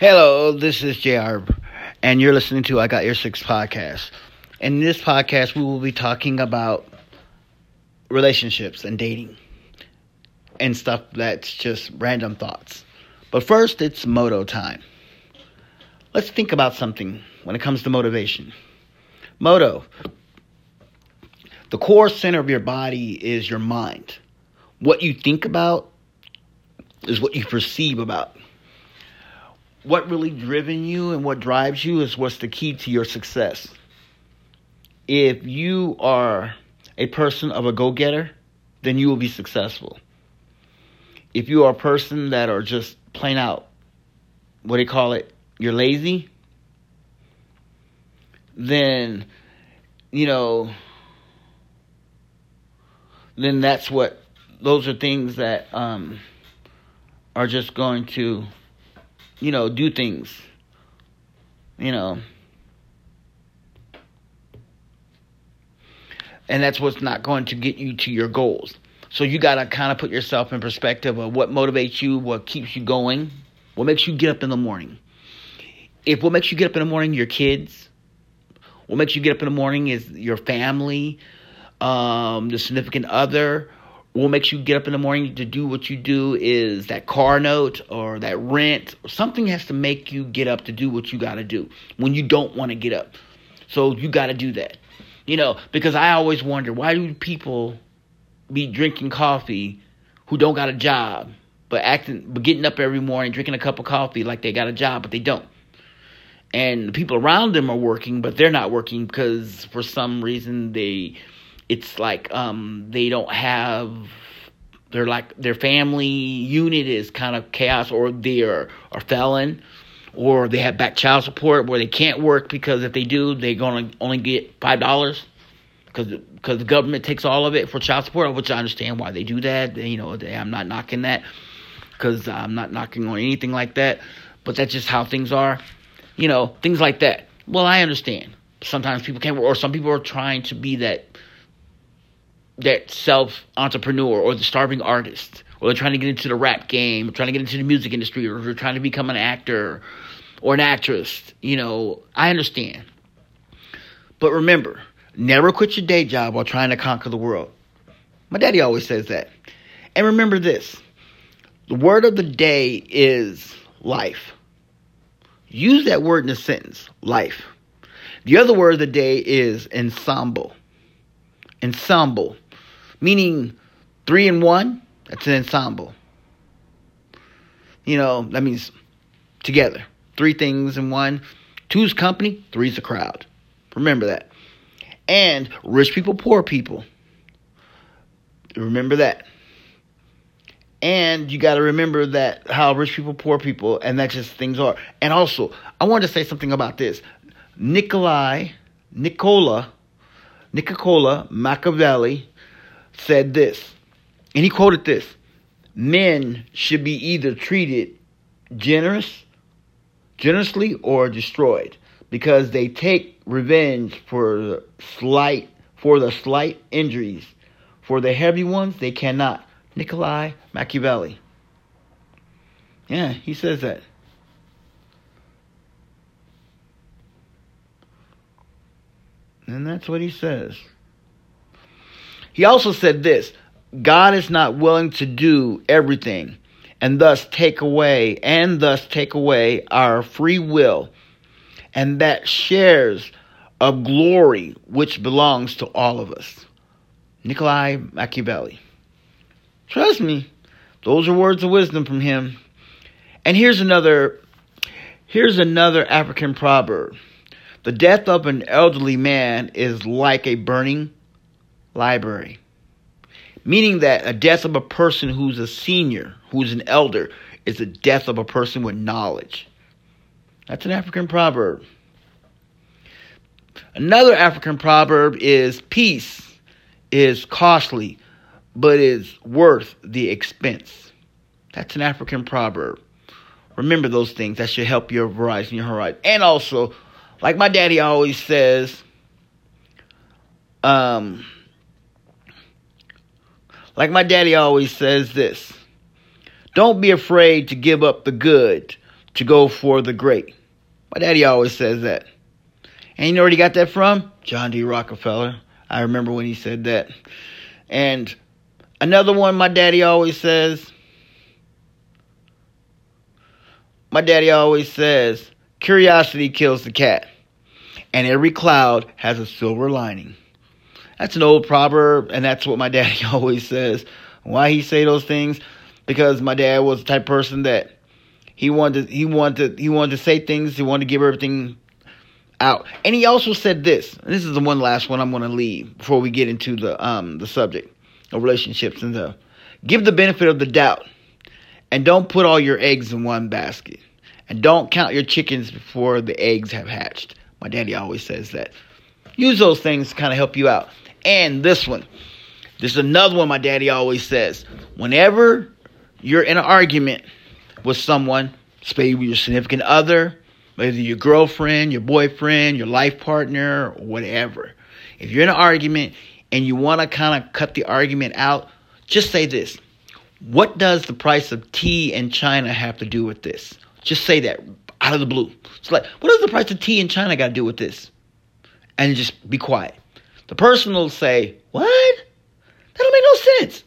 Hello, this is JR, and you're listening to I Got Your Six podcast. In this podcast, we will be talking about relationships and dating and stuff that's just random thoughts. But first, it's moto time. Let's think about something when it comes to motivation. Moto, the core center of your body is your mind. What you think about is what you perceive about what really driven you and what drives you is what's the key to your success. If you are a person of a go-getter, then you will be successful. If you are a person that are just plain out, what do you call it? You're lazy, then you know then that's what those are things that um, are just going to you know, do things. You know. And that's what's not going to get you to your goals. So you got to kind of put yourself in perspective of what motivates you, what keeps you going, what makes you get up in the morning. If what makes you get up in the morning, your kids, what makes you get up in the morning is your family, um, the significant other, what makes you get up in the morning to do what you do is that car note or that rent. Something has to make you get up to do what you got to do when you don't want to get up. So you got to do that. You know, because I always wonder why do people be drinking coffee who don't got a job, but acting, but getting up every morning, drinking a cup of coffee like they got a job, but they don't. And the people around them are working, but they're not working because for some reason they it's like um, they don't have they're like their family unit is kind of chaos or they are, a felon or they have back child support where they can't work because if they do they're going to only get five dollars because because the government takes all of it for child support which i understand why they do that. You know they, i'm not knocking that because i'm not knocking on anything like that but that's just how things are. You know things like that. Well i understand. Sometimes people can't or some people are trying to be that that self entrepreneur or the starving artist, or they're trying to get into the rap game, or trying to get into the music industry, or they're trying to become an actor or an actress. You know, I understand. But remember, never quit your day job while trying to conquer the world. My daddy always says that. And remember this the word of the day is life. Use that word in a sentence life. The other word of the day is ensemble. Ensemble meaning three and one, that's an ensemble. You know, that means together. Three things in one. Two's company, three's a crowd. Remember that. And rich people, poor people. Remember that. And you got to remember that how rich people, poor people, and that's just things are. And also, I wanted to say something about this. Nikolai, Nicola, Nicola Machiavelli said this, and he quoted this Men should be either treated generous, generously or destroyed because they take revenge for the slight for the slight injuries. For the heavy ones they cannot. Nikolai Machiavelli. Yeah, he says that. And that's what he says. He also said this God is not willing to do everything and thus take away and thus take away our free will and that shares of glory which belongs to all of us. Nikolai Machiavelli. Trust me, those are words of wisdom from him. And here's another here's another African proverb. The death of an elderly man is like a burning library. Meaning that a death of a person who's a senior, who's an elder, is the death of a person with knowledge. That's an African proverb. Another African proverb is peace is costly, but is worth the expense. That's an African proverb. Remember those things. That should help your horizon, your horizon. And also, like my daddy always says, um, like my daddy always says this don't be afraid to give up the good to go for the great. My daddy always says that. And you know where he got that from? John D. Rockefeller. I remember when he said that. And another one my daddy always says. My daddy always says, curiosity kills the cat. And every cloud has a silver lining. That's an old proverb, and that's what my daddy always says. Why he say those things? Because my dad was the type of person that he wanted he wanted he wanted to say things, he wanted to give everything out. And he also said this, this is the one last one I'm going to leave before we get into the um the subject of relationships and the give the benefit of the doubt. And don't put all your eggs in one basket. And don't count your chickens before the eggs have hatched. My daddy always says that. Use those things to kind of help you out. And this one. This is another one my daddy always says. Whenever you're in an argument with someone, maybe your significant other, whether your girlfriend, your boyfriend, your life partner, whatever. If you're in an argument and you want to kind of cut the argument out, just say this. What does the price of tea in China have to do with this? Just say that out of the blue. It's like, what does the price of tea in China got to do with this? And just be quiet. The person will say, What? That don't make no sense.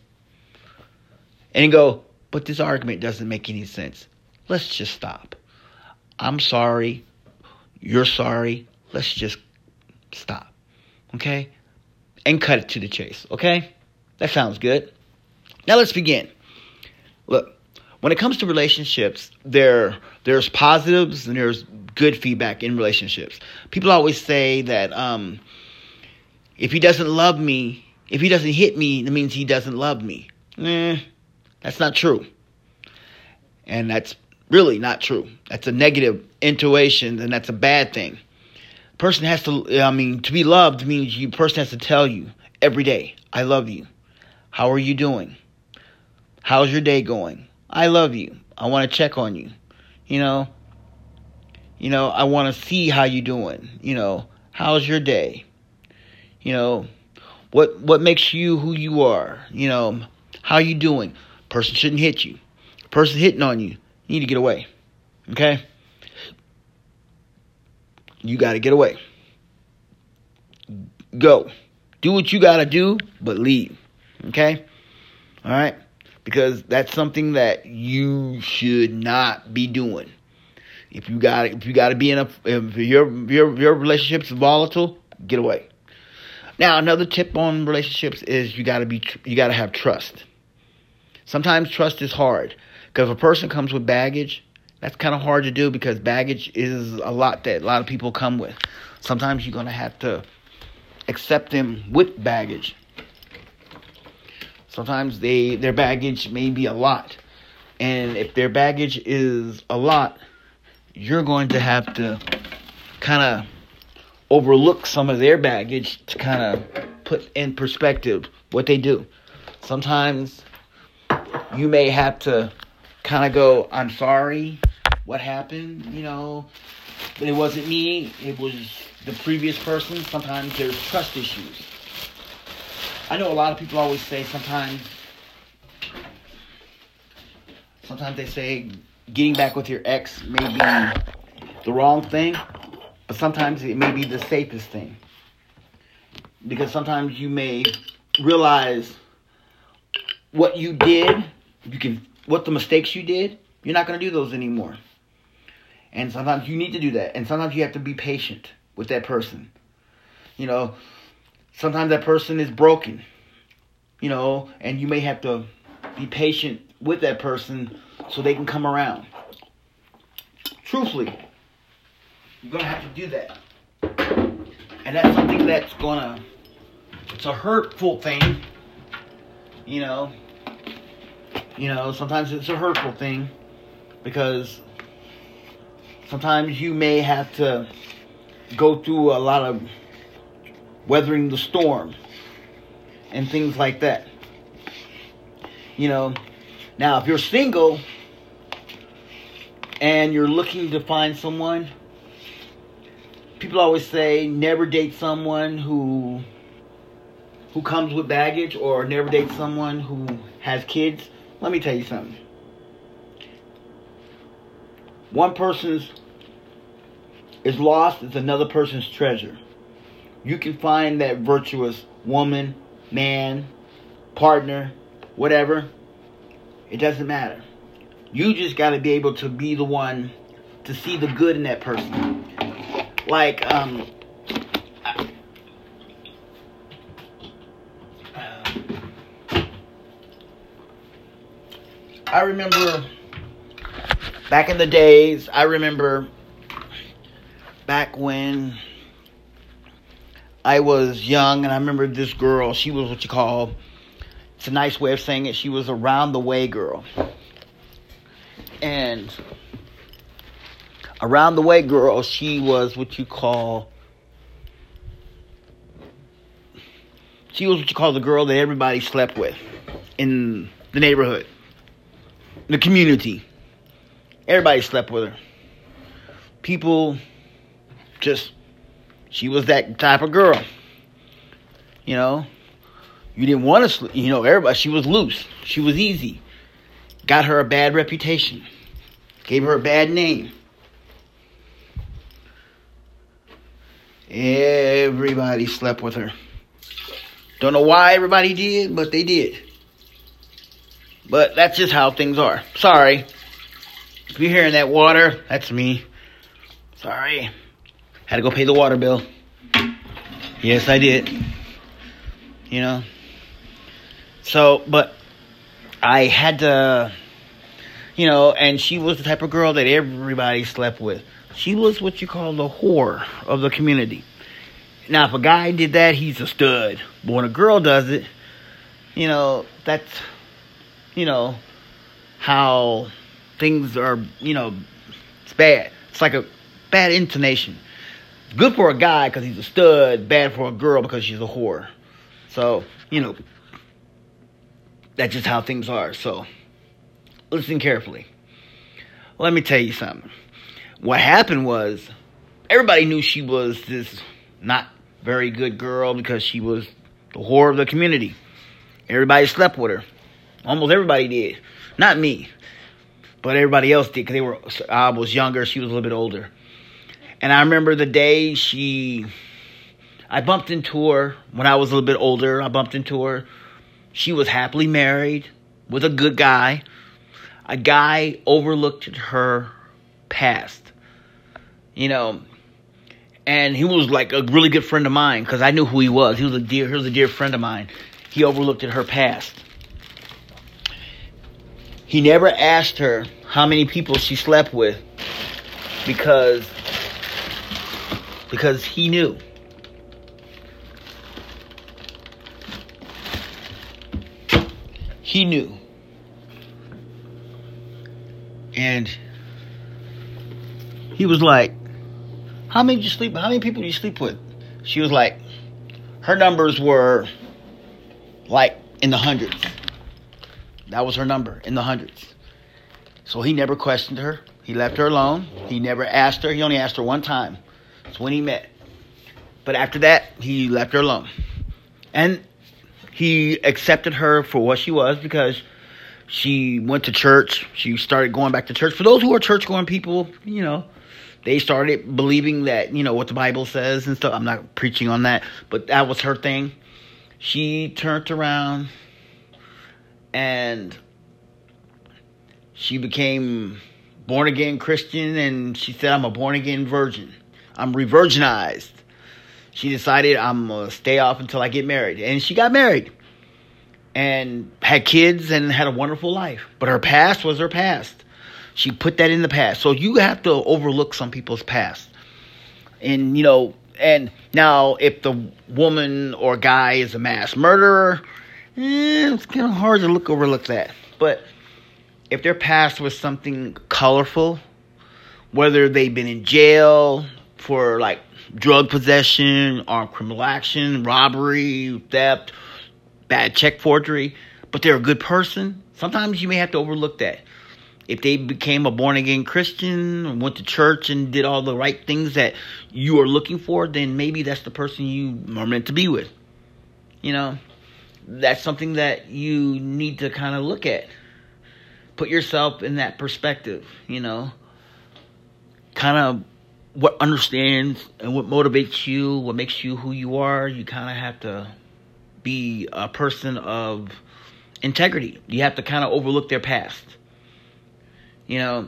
And go, But this argument doesn't make any sense. Let's just stop. I'm sorry. You're sorry. Let's just stop. Okay? And cut it to the chase. Okay? That sounds good. Now let's begin. Look, when it comes to relationships, there there's positives and there's good feedback in relationships. People always say that um, if he doesn't love me, if he doesn't hit me, that means he doesn't love me. Eh, that's not true. And that's really not true. That's a negative intuition, and that's a bad thing. Person has to, I mean, to be loved means you person has to tell you every day, I love you. How are you doing? How's your day going? I love you. I want to check on you. You know, you know, I want to see how you're doing. You know, how's your day? You know, what what makes you who you are? You know, how you doing? Person shouldn't hit you. Person hitting on you, you need to get away. Okay? You got to get away. Go. Do what you got to do, but leave. Okay? All right? Because that's something that you should not be doing. If you got if you got to be in a if your your your relationship's volatile, get away. Now, another tip on relationships is you got to be you got to have trust. Sometimes trust is hard because if a person comes with baggage, that's kind of hard to do because baggage is a lot that a lot of people come with. Sometimes you're going to have to accept them with baggage. Sometimes they their baggage may be a lot. And if their baggage is a lot, you're going to have to kind of overlook some of their baggage to kind of put in perspective what they do. Sometimes you may have to kind of go, I'm sorry, what happened, you know, but it wasn't me, it was the previous person. Sometimes there's trust issues. I know a lot of people always say sometimes, sometimes they say getting back with your ex may be the wrong thing, but sometimes it may be the safest thing. Because sometimes you may realize what you did, you can what the mistakes you did, you're not going to do those anymore. And sometimes you need to do that. And sometimes you have to be patient with that person. You know, sometimes that person is broken. You know, and you may have to be patient with that person so they can come around. Truthfully, you're to have to do that. And that's something that's to, it's a hurtful thing. You know, you know, sometimes it's a hurtful thing because sometimes you may have to go through a lot of weathering the storm and things like that. You know, now if you're single and you're looking to find someone, people always say never date someone who who comes with baggage or never date someone who has kids. Let me tell you something. one person's is lost is another person's treasure. You can find that virtuous woman, man, partner, whatever. It doesn't matter. You just got to be able to be the one to see the good in that person. Like, um, I remember back in the days, I remember back when I was young and I remember this girl, she was what you call, it's a nice way of saying it, she was a round the way girl. And around the way girl, she was what you call, she was what you call the girl that everybody slept with in the neighborhood the community. Everybody slept with her. People just she was that type of girl. You know, you didn't want to sleep. You know, everybody. She was loose. She was easy. Got her a bad reputation. Gave her a bad name. Everybody slept with her. Don't know why everybody did, but they did. But that's just how things are. Sorry. If you're hearing that water, that's me. Sorry. Had to go pay the water bill. Yes, I did. You know. So, but I had to, you know, and she was the type of girl that everybody slept with. She was what you call the whore of the community. Now, if a guy did that, he's a stud. But when a girl does it, you know, that's you know, how things are, you know, it's bad. It's like a bad intonation. Good for a guy because he's a stud, bad for a girl because she's a whore. So, you know, that's just how things are. So, listen carefully. Let me tell you something. What happened was, everybody knew she was this not very good girl because she was the whore of the community. Everybody slept with her. Almost everybody did. Not me, but everybody else did because they were. I was younger. She was a little bit older. And I remember the day she. I bumped into her when I was a little bit older. I bumped into her. She was happily married with a good guy. A guy overlooked her past. You know, and he was like a really good friend of mine because I knew who he was. He was a dear, he was a dear friend of mine. He overlooked at her past. He never asked her how many people she slept with because because he knew. He knew. And he was like, How many did you sleep? How many people did you sleep with? She was like, her numbers were like in the hundreds. That was her number in the hundreds. So he never questioned her. He left her alone. He never asked her. He only asked her one time. It's when he met. But after that, he left her alone. And he accepted her for what she was because she went to church. She started going back to church. For those who are church going people, you know, they started believing that, you know, what the Bible says and stuff. I'm not preaching on that, but that was her thing. She turned around and she became born again Christian and she said, I'm a born again virgin. I'm revirginized. She decided I'm gonna stay off until I get married. And she got married and had kids and had a wonderful life. But her past was her past. She put that in the past. So you have to overlook some people's past. And, you know, and now if the woman or guy is a mass murderer, eh, it's kind of hard to look overlook that. But if their past was something colorful, whether they've been in jail for like drug possession, armed criminal action, robbery, theft, bad check forgery, but they're a good person, sometimes you may have to overlook that. If they became a born again Christian, went to church and did all the right things that you are looking for, then maybe that's the person you are meant to be with. You know, that's something that you need to kind of look at. Put yourself in that perspective, you know. kind of what understands and what motivates you, what makes you who you are, you kind of have to be a person of integrity. You have to kind of overlook their past. You know,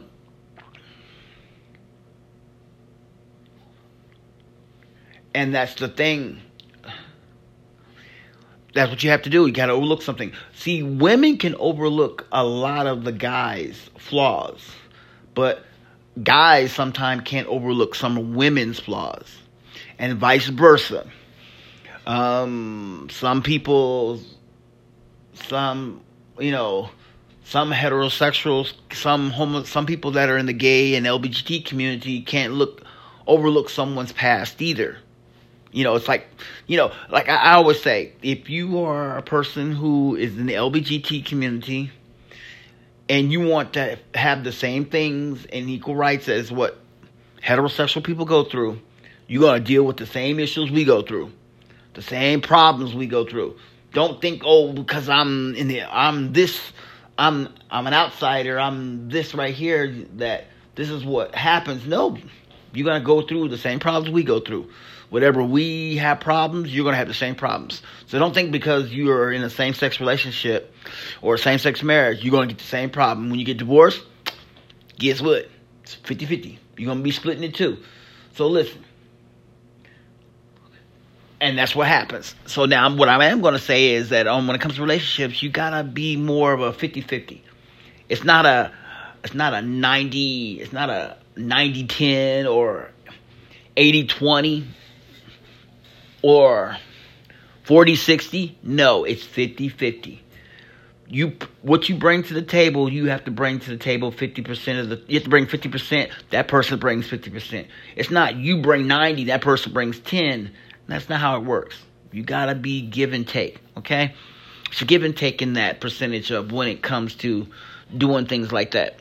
and that's the thing. That's what you have to do. You got to overlook something. See, women can overlook a lot of the guys' flaws, but guys sometimes can't overlook some women's flaws, and vice versa. Um, some people, some you know, some heterosexuals, some homo, some people that are in the gay and LGBT community can't look overlook someone's past either. You know, it's like, you know, like I, I always say, if you are a person who is in the LGBT community and you want to have the same things and equal rights as what heterosexual people go through, you're going to deal with the same issues we go through, the same problems we go through. Don't think, oh, because I'm in the, I'm this, I'm, I'm an outsider, I'm this right here, that this is what happens. No, you're going to go through the same problems we go through. Whatever we have problems, you're going to have the same problems. So don't think because you are in a same sex relationship or same sex marriage, you're going to get the same problem. When you get divorced, guess what? It's 50 50. You're going to be splitting it too. So listen. And that's what happens. So now, what I am going to say is that um, when it comes to relationships, you got to be more of a 50 50. It's not a. It's not a 90, it's not a 90 10 or 80 20 or 40 60. No, it's 50 50. You what you bring to the table, you have to bring to the table 50% of the you have to bring 50%, that person brings 50%. It's not you bring 90, that person brings 10. That's not how it works. You got to be give and take, okay? So give and take in that percentage of when it comes to doing things like that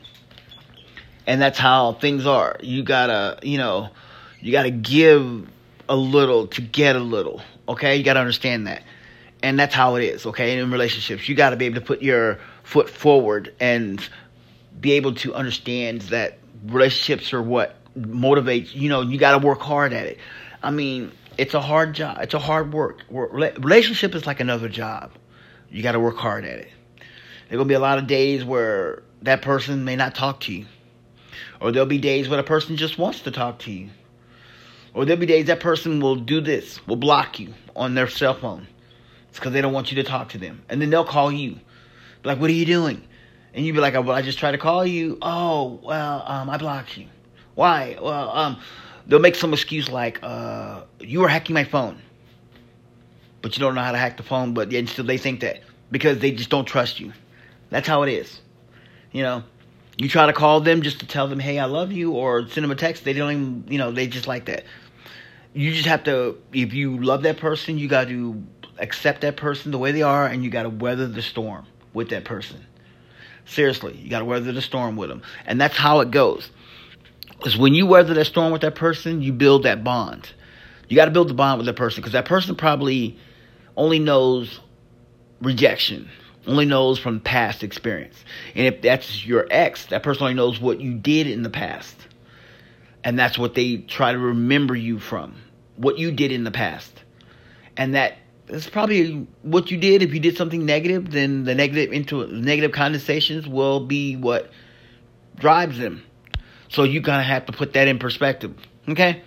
and that's how things are. You gotta, you know, you gotta give a little to get a little. Okay, you gotta understand that, and that's how it is. Okay, in relationships, you gotta be able to put your foot forward and be able to understand that relationships are what motivates. You know, you gotta work hard at it. I mean, it's a hard job. It's a hard work. Relationship is like another job. You got to work hard at it. There gonna be a lot of days where that person may not talk to you or there'll be days when a person just wants to talk to you. Or there'll be days that person will do this, will block you on their cell phone. It's because they don't want you to talk to them. And then they'll call you. Be like, what are you doing? And you'd be like, well, I just tried to call you. Oh, well, um, I blocked you. Why? Well, um, they'll make some excuse like, uh, you are hacking my phone. But you don't know how to hack the phone, but yet still they think that because they just don't trust you. That's how it is. You know, you try to call them just to tell them, hey, I love you, or send them a text. They don't even, you know, they just like that. You just have to, if you love that person, you got to accept that person the way they are, and you got to weather the storm with that person. Seriously, you got to weather the storm with them. And that's how it goes. Because when you weather that storm with that person, you build that bond. You got to build the bond with that person because that person probably only knows rejection only knows from past experience. And if that's your ex, that person only knows what you did in the past. And that's what they try to remember you from. What you did in the past. And that is probably what you did. If you did something negative, then the negative into negative condensations will be what drives them. So you gotta have to put that in perspective. Okay?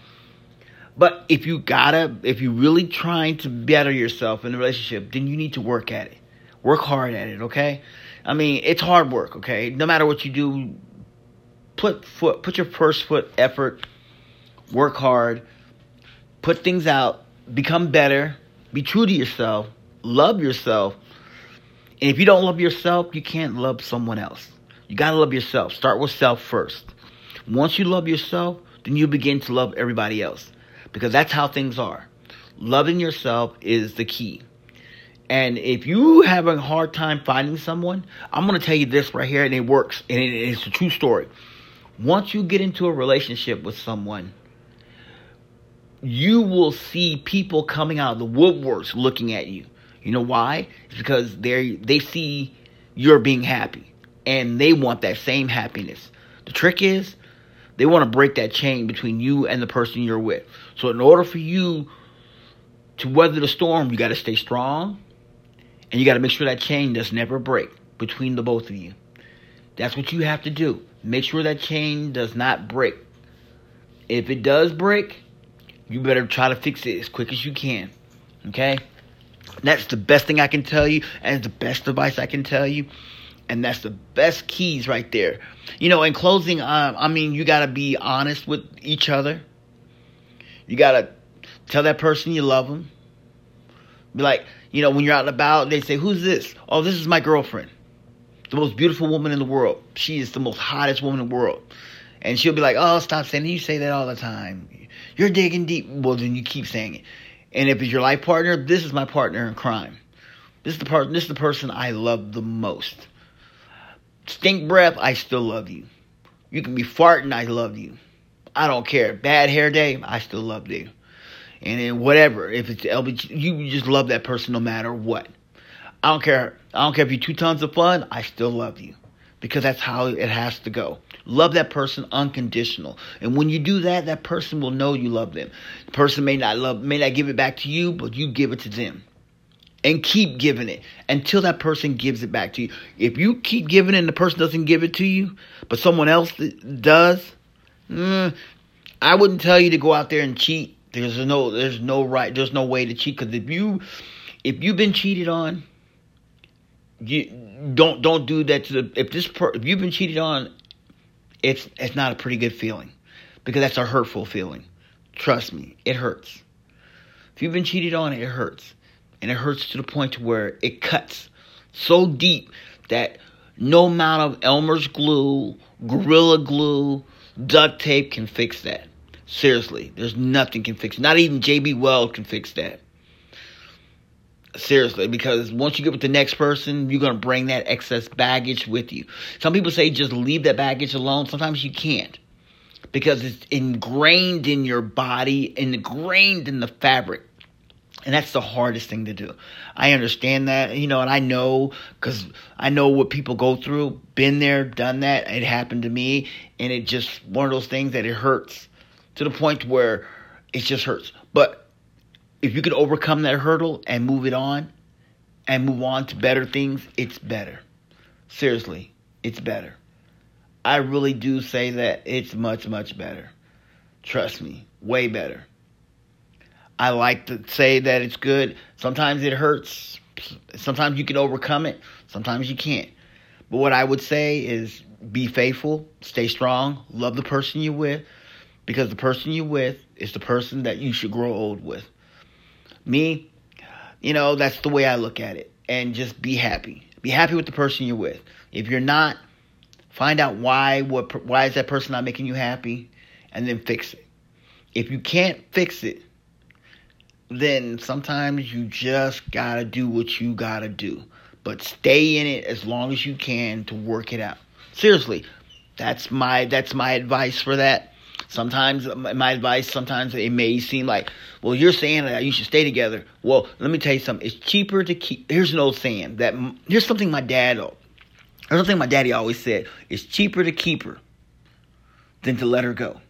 But if you gotta, if you're really trying to better yourself in a relationship, then you need to work at it. Work hard at it, okay? I mean, it's hard work, okay? No matter what you do, put foot put your first foot effort, work hard, put things out, become better, be true to yourself, love yourself. And if you don't love yourself, you can't love someone else. You got to love yourself. Start with self first. Once you love yourself, then you begin to love everybody else because that's how things are. Loving yourself is the key. And if you have a hard time finding someone, I'm going to tell you this right here, and it works, and it's a true story. Once you get into a relationship with someone, you will see people coming out of the woodworks looking at you. You know why? It's because they they see you're being happy, and they want that same happiness. The trick is They want to break that chain between you and the person you're with. So in order for you to weather the storm, you got to stay strong and you got to make sure that chain does never break between the both of you. That's what you have to do. Make sure that chain does not break. If it does break, you better try to fix it as quick as you can. Okay? That's the best thing I can tell you, and the best advice I can tell you. And that's the best keys right there. You know, in closing, um, I mean, you got to be honest with each other. You got to tell that person you love them. Be like, you know, when you're out and about, they say, Who's this? Oh, this is my girlfriend. The most beautiful woman in the world. She is the most hottest woman in the world. And she'll be like, Oh, stop saying it. You say that all the time. You're digging deep. Well, then you keep saying it. And if it's your life partner, this is my partner in crime. This is the part. This is the person I love the most. Stink breath, I still love you. You can be farting, I love you. I don't care. Bad hair day, I still love you. And then whatever, if it's LBG, you just love that person no matter what. I don't care. I don't care if you're two tons of fun. I still love you because that's how it has to go. Love that person unconditional. And when you do that, that person will know you love them. The person may not love, may not give it back to you, but you give it to them. And keep giving it until that person gives it back to you. If you keep giving it and the person doesn't give it to you, but someone else does, mm, I wouldn't tell you to go out there and cheat. There's no, there's no right, there's no way to cheat. Because if you, if you've been cheated on, you don't don't do that to the if this per, if you've been cheated on it's it's not a pretty good feeling because that's a hurtful feeling trust me it hurts if you've been cheated on it hurts and it hurts to the point to where it cuts so deep that no amount of elmer's glue gorilla glue duct tape can fix that seriously there's nothing can fix it. not even jb weld can fix that Seriously, because once you get with the next person, you're to bring that excess baggage with you. Some people say just leave that baggage alone. Sometimes you can't because it's ingrained in your body, ingrained in the fabric. And that's the hardest thing to do. I understand that, you know, and I know because I know what people go through. Been there, done that. It happened to me. And it just one of those things that it hurts to the point where it just hurts. But if you can overcome that hurdle and move it on and move on to better things, it's better. Seriously, it's better. I really do say that it's much, much better. Trust me, way better. I like to say that it's good. Sometimes it hurts. Sometimes you can overcome it. Sometimes you can't. But what I would say is be faithful, stay strong, love the person you're with, because the person you're with is the person that you should grow old with. Me, you know, that's the way I look at it. And just be happy. Be happy with the person you're with. If you're not, find out why what why is that person not making you happy and then fix it. If you can't fix it, then sometimes you just got to do what you got to do. But stay in it as long as you can to work it out. Seriously, that's my that's my advice for that. Sometimes my advice, sometimes it may seem like, well, you're saying that you should stay together. Well, let me tell you something. It's cheaper to keep. Here's an old saying that here's something my dad. Here's something my daddy always said. It's cheaper to keep her than to let her go,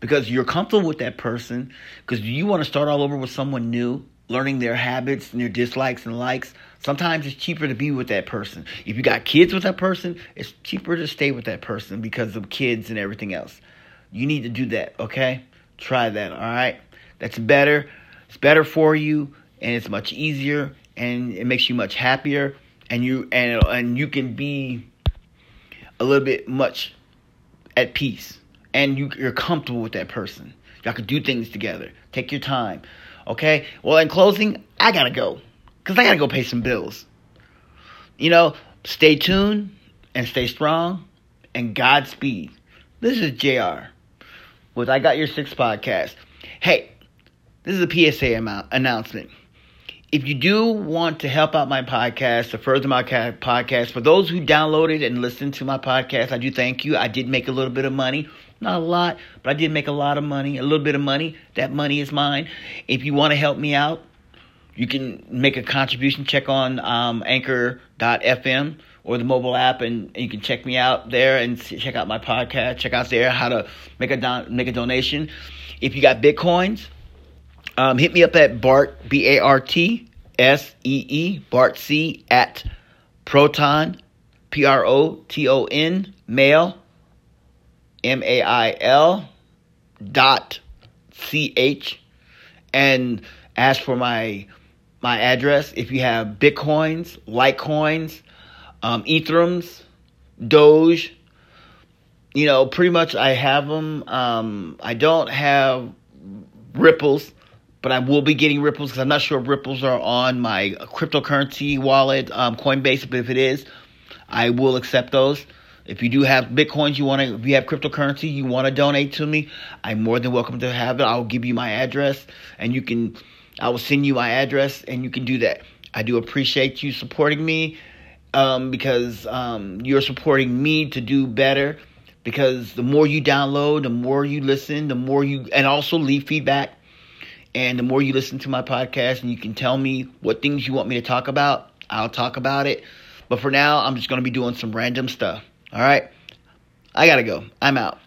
because you're comfortable with that person. Because you want to start all over with someone new, learning their habits and their dislikes and likes. Sometimes it's cheaper to be with that person. If you got kids with that person, it's cheaper to stay with that person because of kids and everything else. You need to do that, okay? Try that, all right? That's better. It's better for you and it's much easier and it makes you much happier and you and and you can be a little bit much at peace and you, you're comfortable with that person. Y'all can do things together. Take your time. Okay? Well, in closing, I gotta go. Because I gotta go pay some bills. You know, stay tuned and stay strong and Godspeed. This is JR with I Got Your Six podcast. Hey, this is a PSA announcement. If you do want to help out my podcast, to further my podcast, for those who downloaded and listened to my podcast, I do thank you. I did make a little bit of money. Not a lot, but I did make a lot of money, a little bit of money. That money is mine. If you want to help me out, you can make a contribution. Check on um, anchor.fm or the mobile app, and, and you can check me out there and check out my podcast. Check out there how to make a don- make a donation. If you got bitcoins, um, hit me up at Bart B A R T S E E Bart C at Proton P R O T O N mail M A I L dot C H and ask for my my address if you have bitcoins, litecoins, um, Ethereums, Doge. You know, pretty much I have them. Um, I don't have Ripples, but I will be getting Ripples because I'm not sure if Ripples are on my cryptocurrency wallet, um, Coinbase. But if it is, I will accept those. If you do have bitcoins, you want to, if you have cryptocurrency, you want to donate to me, I'm more than welcome to have it. I'll give you my address, and you can, I will send you my address, and you can do that. I do appreciate you supporting me um, because um, you're supporting me to do better. Because the more you download, the more you listen, the more you, and also leave feedback. And the more you listen to my podcast, and you can tell me what things you want me to talk about, I'll talk about it. But for now, I'm just going to be doing some random stuff. All right? I got to go. I'm out.